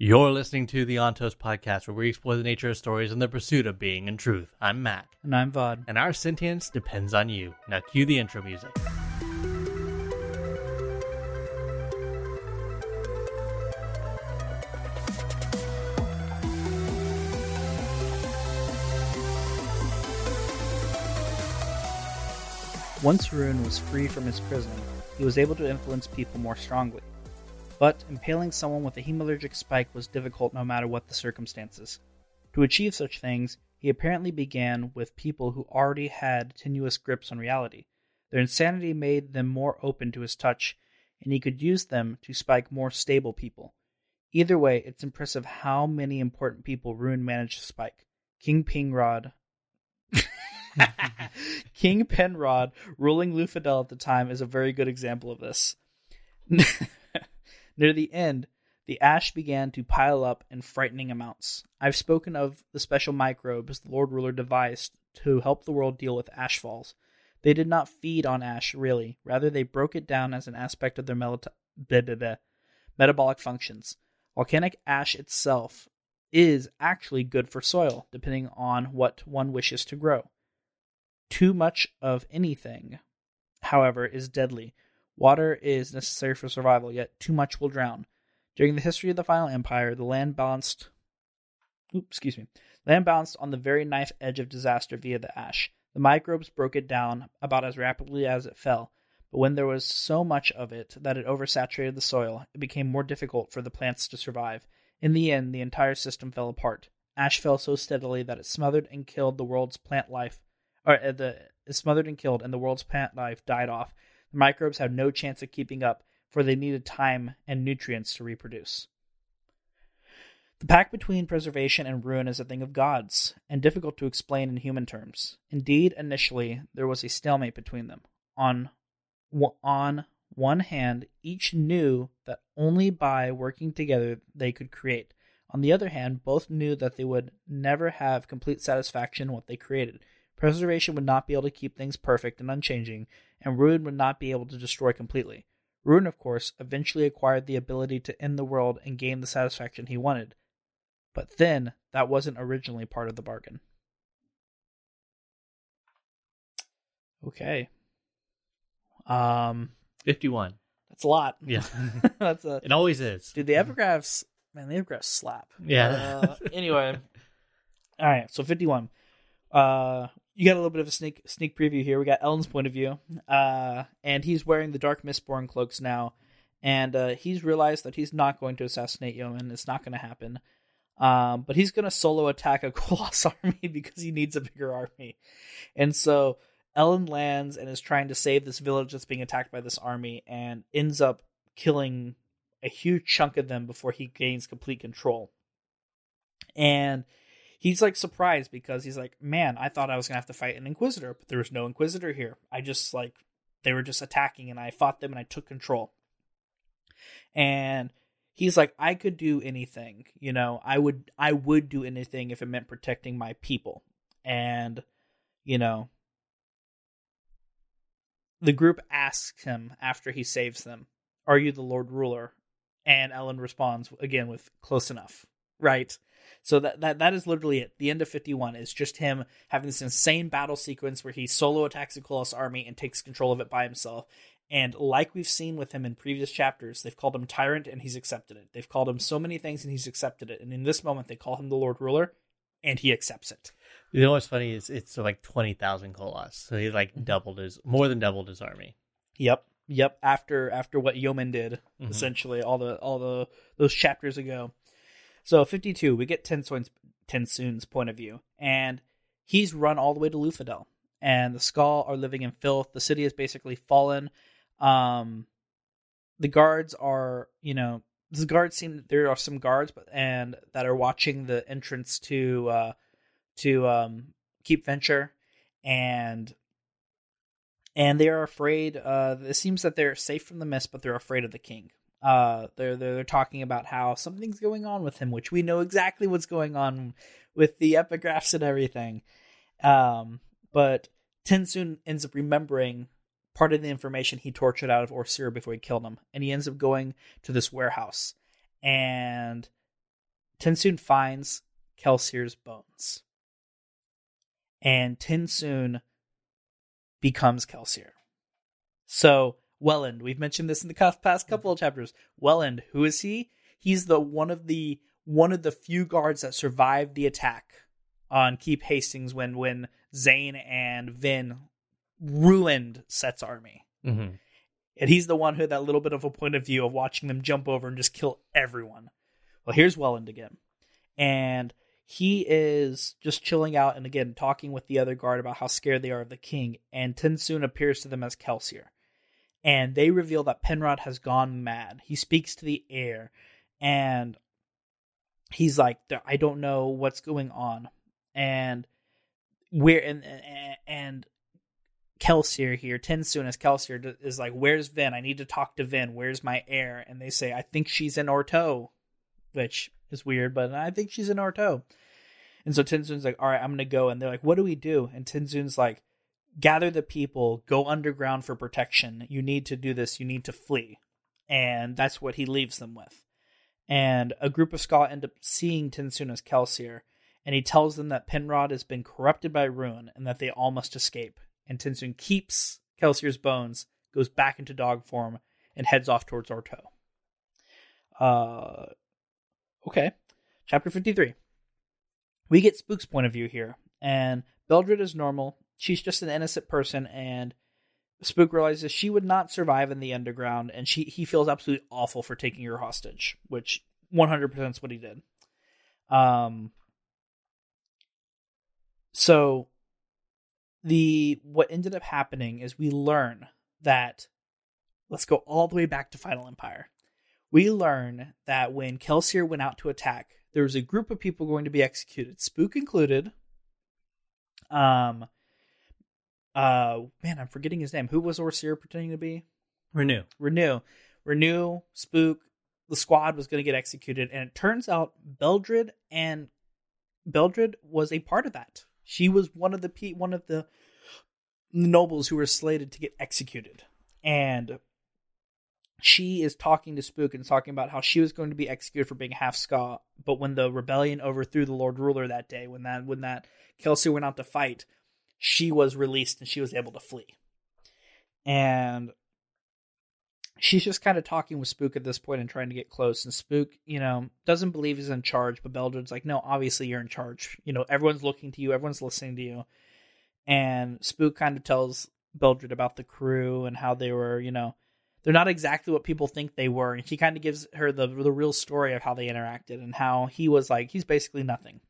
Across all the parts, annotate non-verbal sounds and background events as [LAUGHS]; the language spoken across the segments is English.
You're listening to the Ontos podcast, where we explore the nature of stories and the pursuit of being and truth. I'm Maq. And I'm Vaud. and our sentience depends on you. Now, cue the intro music. Once Ruin was free from his prison, he was able to influence people more strongly. But impaling someone with a hemalurgic spike was difficult no matter what the circumstances. To achieve such things, he apparently began with people who already had tenuous grips on reality. Their insanity made them more open to his touch, and he could use them to spike more stable people. Either way, it's impressive how many important people Ruin managed to spike. King Pingrod, [LAUGHS] King Penrod ruling Luthadel at the time is a very good example of this. [LAUGHS] Near the end, the ash began to pile up in frightening amounts. I've spoken of the special microbes the Lord Ruler devised to help the world deal with ash falls. They did not feed on ash, really. Rather, they broke it down as an aspect of their metabolic functions. Volcanic ash itself is actually good for soil, depending on what one wishes to grow. Too much of anything, however, is deadly. Water is necessary for survival, yet too much will drown. During the history of the Final Empire, the land balanced oops, excuse me. Land balanced on the very knife edge of disaster via the ash. The microbes broke it down about as rapidly as it fell, but when there was so much of it that it oversaturated the soil, it became more difficult for the plants to survive. In the end, the entire system fell apart. Ash fell so steadily that it smothered and killed the world's plant life, or uh, the it smothered and killed, and the world's plant life died off. The microbes had no chance of keeping up, for they needed time and nutrients to reproduce. The pact between preservation and ruin is a thing of gods, and difficult to explain in human terms. Indeed, initially, there was a stalemate between them. On, on one hand, each knew that only by working together they could create. On the other hand, both knew that they would never have complete satisfaction in what they created. Preservation would not be able to keep things perfect and unchanging, and ruin would not be able to destroy completely. Ruin, of course, eventually acquired the ability to end the world and gain the satisfaction he wanted. But then, that wasn't originally part of the bargain. Okay. Um, 51. that's a lot. Yeah. [LAUGHS] that's a it always is. dude. The epigraphs, man, the epigraphs slap. Yeah. Uh, anyway, [LAUGHS] all right. So fifty-one. Uh, you got a little bit of a sneak sneak preview here. We got Elend's point of view. Uh, and he's wearing the Dark Mistborn cloaks now, and uh, he's realized that he's not going to assassinate Yomen. It's not going to happen. Um, but he's going to solo attack a [LAUGHS] Koloss army because he needs a bigger army, and so Ellen lands and is trying to save this village that's being attacked by this army, and ends up killing a huge chunk of them before he gains complete control. And he's like surprised because he's like, "Man, I thought I was gonna have to fight an inquisitor, but there was no inquisitor here. I just like they were just attacking, and I fought them and I took control." And he's like, "I could do anything, you know. I would, I would do anything if it meant protecting my people." And you know, the group asks him after he saves them, "Are you the Lord Ruler?" And Elend responds again with "Close enough." Right. So that that that is literally it. The end of 51 is just him having this insane battle sequence where he solo attacks the Colossus army and takes control of it by himself. And like we've seen with him in previous chapters, they've called him tyrant and he's accepted it. They've called him so many things and he's accepted it. And in this moment, they call him the Lord Ruler, and he accepts it. You know what's funny is it's like 20,000 Koloss. So he like doubled his, more than doubled his army. Yep. Yep. After after what Yomen did, Mhm. essentially all the all the those chapters ago. So 52, we get TenSoon's TenSoon's point of view, and he's run all the way to Luthadel, and the skaa are living in filth. The city has basically fallen. Um, the guards are, you know, the guards seem there are some guards, but and that are watching the entrance to uh to um Keep Venture, and and they are afraid. Uh, it seems that they're safe from the mist, but they're afraid of the king. Uh, they're, they're they're talking about how something's going on with him, which we know exactly what's going on with the epigraphs and everything. Um, but TenSoon ends up remembering part of the information he tortured out of OreSeur before he killed him, and he ends up going to this warehouse, and TenSoon finds Kelsier's bones. And TenSoon becomes Kelsier. So, Wellen, we've mentioned this in the past couple of chapters. Wellen, who is he? He's the one of the one of the few guards that survived the attack on Keep Hastings when when Zane and Vin ruined Cett's army. Mm-hmm. And he's the one who had that little bit of a point of view of watching them jump over and just kill everyone. Well, here's Wellen again. And he is just chilling out and again talking with the other guard about how scared they are of the king. And TenSoon appears to them as Kelsier. And they reveal that Penrod has gone mad. He speaks to the air and he's like, I don't know what's going on. And where and and Kelsier here, TenSoon as Kelsier is like, "Where's Vin? I need to talk to Vin. Where's my heir?" And they say, "I think she's in Urteau, which is weird, but I think she's in Urteau. And so TenSoon's like, "All right, I'm gonna go." And they're like, "What do we do?" And TenSoon's like, "Gather the people, go underground for protection. You need to do this. You need to flee." And that's what he leaves them with. And a group of Skaa end up seeing TenSoon as Kelsier, and he tells them that Penrod has been corrupted by ruin and that they all must escape and TenSoon keeps Kelsier's bones, goes back into dog form, and heads off towards Urteau. Uh, okay. Chapter 53. We get Spook's point of view here, and Beldre is normal. She's just an innocent person, and Spook realizes she would not survive in the underground, and she he feels absolutely awful for taking her hostage, which 100% is what he did. Um, so the what ended up happening is we learn that let's go all the way back to Final Empire. We learn that when Kelsier went out to attack, there was a group of people going to be executed, Spook included. Um uh man, I'm forgetting his name. Who was OreSeur pretending to be? Renoux. Renoux. Renoux, Spook, the squad was going to get executed, and it turns out Beldre and Beldre was a part of that. She was one of the one of the nobles who were slated to get executed, and she is talking to Spook and talking about how she was going to be executed for being half Skaa, but when the rebellion overthrew the Lord Ruler that day, when that when that Kelsey went out to fight, she was released and she was able to flee. And she's just kind of talking with Spook at this point and trying to get close. And Spook, you know, doesn't believe he's in charge, but Beldre's like, no, obviously you're in charge. You know, everyone's looking to you, everyone's listening to you. And Spook kind of tells Beldre about the crew and how they were, you know, they're not exactly what people think they were. And she kind of gives her the the real story of how they interacted and how he was like, he's basically nothing.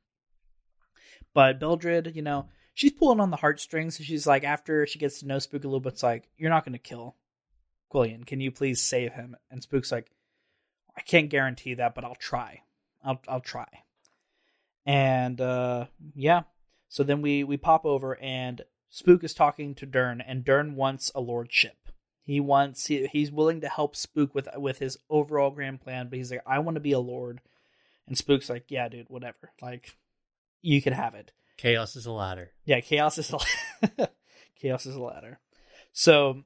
But Beldred, you know, she's pulling on the heartstrings. She's like, after she gets to know Spook a little bit, it's like, you're not going to kill Quellion, can you please save him? And Spook's like, I can't guarantee that, but I'll try. I'll I'll try. And uh yeah. So then we we pop over and Spook is talking to Durn and Durn wants a lordship. He wants he, he's willing to help Spook with with his overall grand plan, but he's like I want to be a lord. And Spook's like, "Yeah, dude, whatever. Like you can have it." Chaos is a ladder. Yeah, chaos is a [LAUGHS] chaos is a ladder. So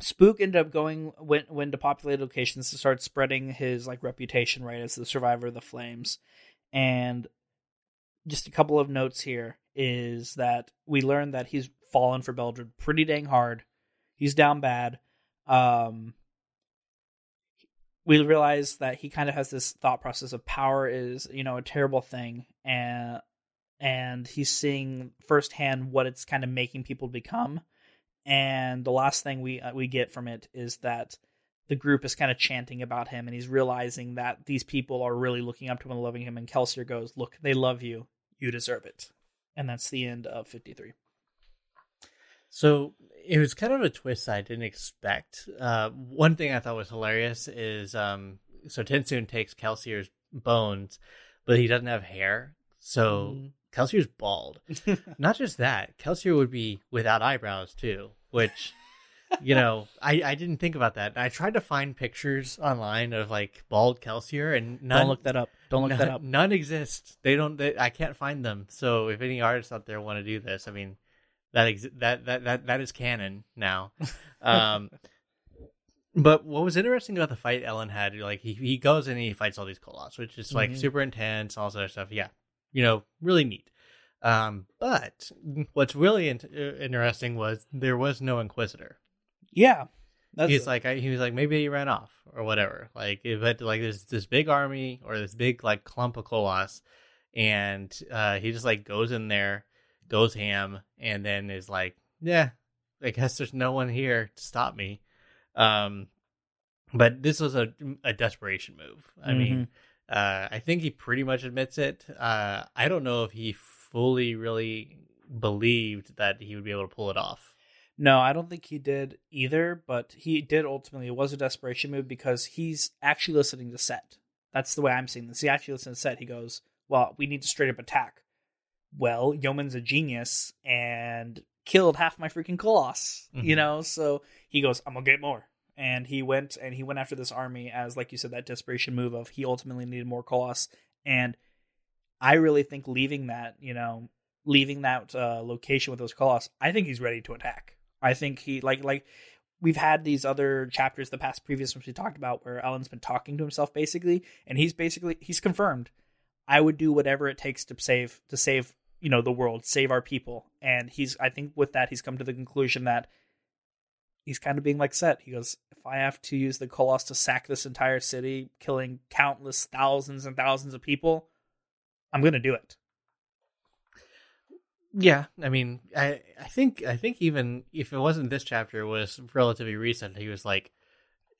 Spook ended up going went went to populated locations to start spreading his like reputation right as the survivor of the flames. And just a couple of notes here is that we learned that he's fallen for Beldre pretty dang hard. He's down bad. Um we realize that he kind of has this thought process of power is, you know, a terrible thing and and he's seeing firsthand what it's kind of making people become. And the last thing we uh, we get from it is that the group is kind of chanting about him and he's realizing that these people are really looking up to him and loving him. And kelsier goes look they love you. You deserve it. And that's the end of 53 so it was kind of a twist i didn't expect. Uh, one thing i thought was hilarious is um, so TenSoon takes kelsier's bones but he doesn't have hair. So mm. Kelsier's bald. [LAUGHS] Not just that, Kelsier would be without eyebrows too, which you know, I, I didn't think about that. I tried to find pictures online of like bald Kelsier, and none, don't look that up. Don't look none, that up. [LAUGHS] None exist. They don't. They, I can't find them. So if any artists out there want to do this, I mean, that ex- that that that that is canon now. [LAUGHS] Um, But what was interesting about the fight Ellen had, like he, he goes in and he fights all these Koloss, which is like Mhm. super intense, all this other stuff. Yeah, you know, really neat. Um, but what's really in- uh, interesting was there was no Inquisitor. Yeah, that's He's like, I, he was like, maybe he ran off or whatever. Like, it, but like, there's this big army or this big like clump of Koloss, and uh, he just like goes in there, goes ham, and then is like, yeah, I guess there's no one here to stop me. Um, but this was a a desperation move. I mean, uh, I think he pretty much admits it. Uh, I don't know if he fully really believed that he would be able to pull it off. No, I don't think he did either, but he did ultimately. It was a desperation move because he's actually listening to Cett. That's the way I'm seeing this. He actually listens to Cett. He goes, Well, we need to straight up attack. Well, Yomen's a genius and killed half my freaking Colossus, you Mhm. know? So he goes, I'm going to get more. And he went and he went after this army as, like you said, that desperation move of he ultimately needed more Colossus. And I really think leaving that, you know, leaving that uh, location with those Colossus, I think he's ready to attack. I think he like like we've had these other chapters, the past previous ones we talked about, where Elend's been talking to himself basically, and he's basically he's confirmed, I would do whatever it takes to save to save you know the world, save our people, and he's I think with that he's come to the conclusion that he's kind of being like Cett. He goes, if I have to use the Colossus to sack this entire city, killing countless thousands and thousands of people, I'm gonna do it. Yeah, I mean, I I think I think even if it wasn't this chapter, it was relatively recent. He was like,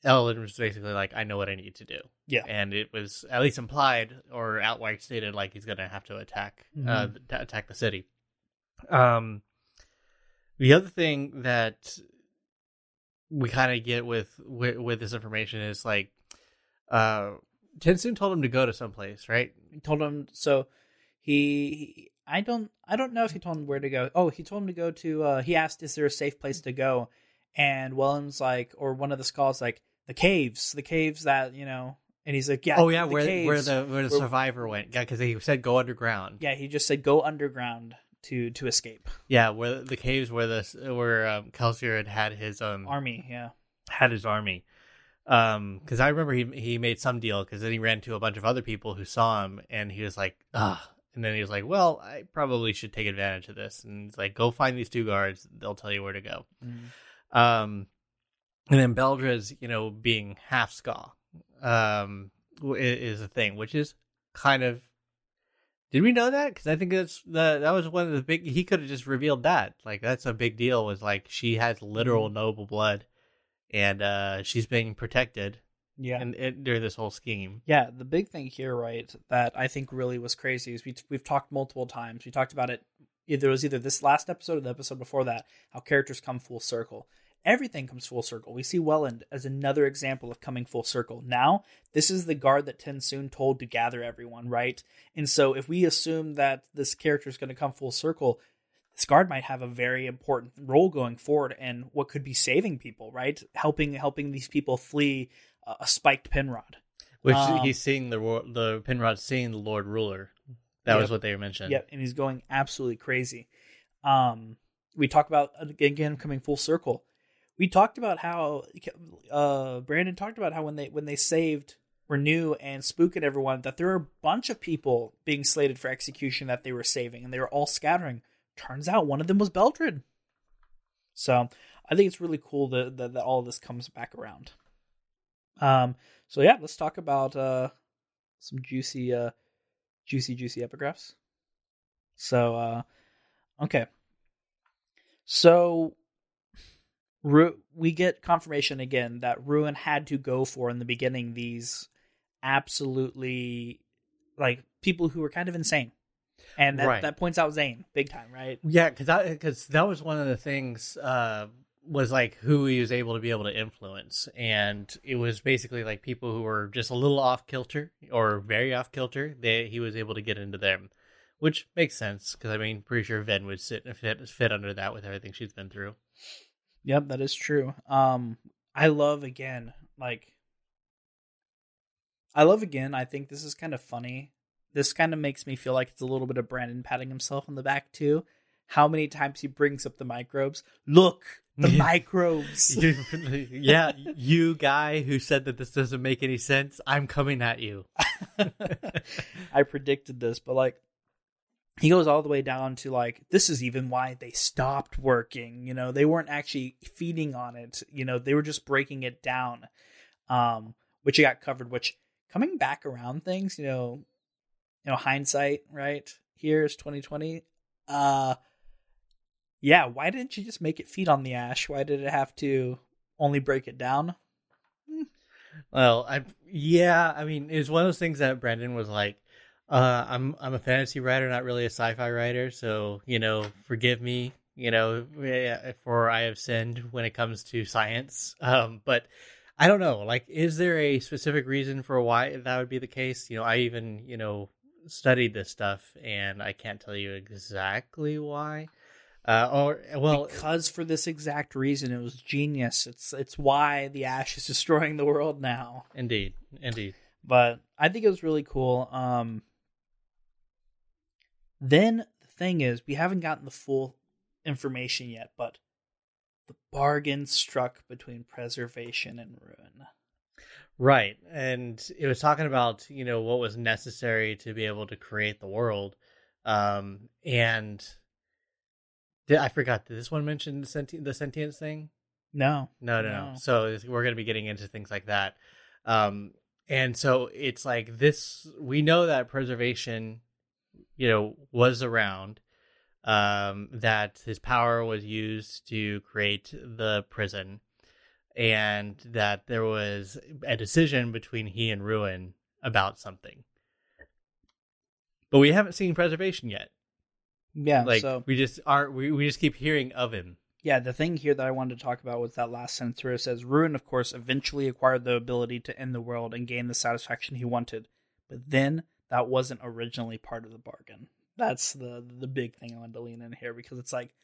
Elend was basically like, I know what I need to do. Yeah. and it was at least implied or outright stated like he's gonna have to attack uh Mhm. to attack the city. Um, the other thing that we kind of get with, with with this information is like, uh, told him to go to someplace, right? He told him so he, he I don't I don't know if he told him where to go. Oh, he told him to go to uh he asked is there a safe place to go? And Willem's like or one of the skulls like the caves, the caves that, you know, and he's like, Yeah, oh yeah, the where where the where the Where- survivor went? Yeah, because he said go underground. Yeah, he just said go underground to to escape. Yeah, where the caves where the where um, Kelsier had had his um Army, yeah. had his army. Um, because I remember he he made some deal because then he ran to a bunch of other people who saw him and he was like, ah, and then he was like, well, I probably should take advantage of this and he's like, go find these two guards, they'll tell you where to go. Um, and then Beldre's, you know, being half skaa, um, is a thing, which is kind of. Did we know that? Because I think that's the that was one of the big. He could have just revealed that. Like that's a big deal. Was like she has literal noble blood, and uh she's being protected. Yeah. And, and during this whole scheme. Yeah, the big thing here, right, that I think really was crazy is we we've talked multiple times. We talked about it. Either it was either this last episode or the episode before that. How characters come full circle. Everything comes full circle. We see Wellen as another example of coming full circle. Now, this is the guard that TenSoon told to gather everyone, right? And so, if we assume that this character is going to come full circle, this guard might have a very important role going forward, and what could be saving people, right? Helping helping these people flee a, a spiked Penrod. Which Um, he's seeing the the Penrod seeing the Lord Ruler. That Yep. was what they mentioned. Yep, and he's going absolutely crazy. Um, we talk about again coming full circle. We talked about how uh, Brandon talked about how when they when they saved Renoux and Spook and everyone that there were a bunch of people being slated for execution that they were saving, and they were all scattering. Turns out one of them was Beldre. So I think it's really cool that that, that all this comes back around. Um. So yeah, let's talk about uh some juicy uh juicy juicy epigraphs. So uh okay. So Ru- we get confirmation again that Ruin had to go for in the beginning these absolutely like people who were kind of insane. And that, Right. that points out Zane big time, right? Yeah, because that because that was one of the things uh, was like who he was able to be able to influence, and it was basically like people who were just a little off kilter or very off kilter. That he was able to get into them, which makes sense because I mean, pretty sure Vin would sit fit fit under that with everything she's been through. Yep, that is true. Um I love again like I love again, I think this is kind of funny. This kind of makes me feel like it's a little bit of Brandon patting himself on the back too. How many times he brings up the microbes. Look, The [LAUGHS] microbes. yeah, you guy who said that this doesn't make any sense, I'm coming at you. [LAUGHS] I predicted this, but like he goes all the way down to like this is even why they stopped working you know they weren't actually feeding on it you know they were just breaking it down um which got covered which coming back around things you know you know hindsight right here's 2020 uh yeah why didn't you just make it feed on the ash? Why did it have to only break it down? Well i yeah i mean it was one of those things that brandon was like uh, I'm I'm a fantasy writer, not really a sci-fi writer, so you know, forgive me, you know, for I have sinned when it comes to science. Um, but I don't know, like, is there a specific reason for why that would be the case? You know, I even you know studied this stuff, and I can't tell you exactly why. Uh, or well, because for this exact reason, it was genius. It's it's why the ash is [LAUGHS] destroying the world now. Indeed, indeed. But I think it was really cool. Um, then the thing is, we haven't gotten the full information yet, but the bargain struck between preservation and ruin. Right. And it was talking about, you know, what was necessary to be able to create the world. Um, and did, I forgot, did this one mention the, senti- the sentience thing? No. No, no, no. So we're going to be getting into things like that. Um, and so it's like this, we know that preservation you know, was around, um, that his power was used to create the prison, and that there was a decision between he and Ruin about something. But we haven't seen preservation yet. Yeah, like so we just aren't. we, we just keep hearing of him. Yeah, the thing here that I wanted to talk about was that last sentence where it says Ruin, of course, eventually acquired the ability to end the world and gain the satisfaction he wanted. But then that wasn't originally part of the bargain. That's the the big thing I wanted to lean in here because it's like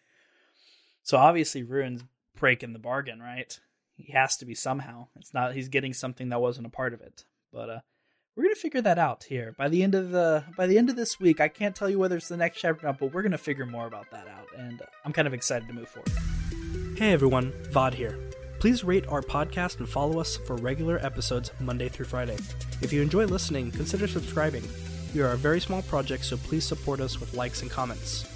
so obviously Ruin's breaking the bargain, right? He has to be somehow. It's not he's getting something that wasn't a part of it. But uh we're gonna figure that out here by the end of the by the end of this week. I can't tell you whether it's the next chapter or not, but we're gonna figure more about that out, and I'm kind of excited to move forward. Hey everyone, Vaud here. Please rate our podcast and follow us for regular episodes Monday through Friday. If you enjoy listening, consider subscribing. We are a very small project, so please support us with likes and comments.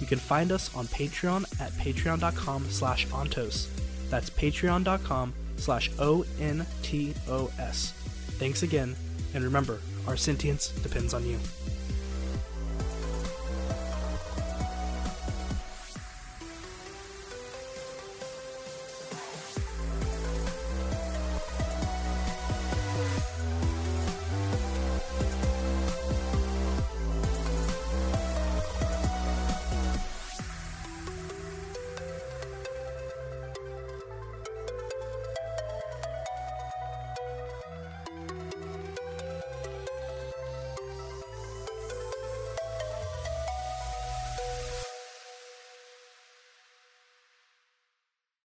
You can find us on Patreon at patreon.com slash ontos. That's patreon.com slash O-N-T-O-S. Thanks again, and remember, our sentience depends on you.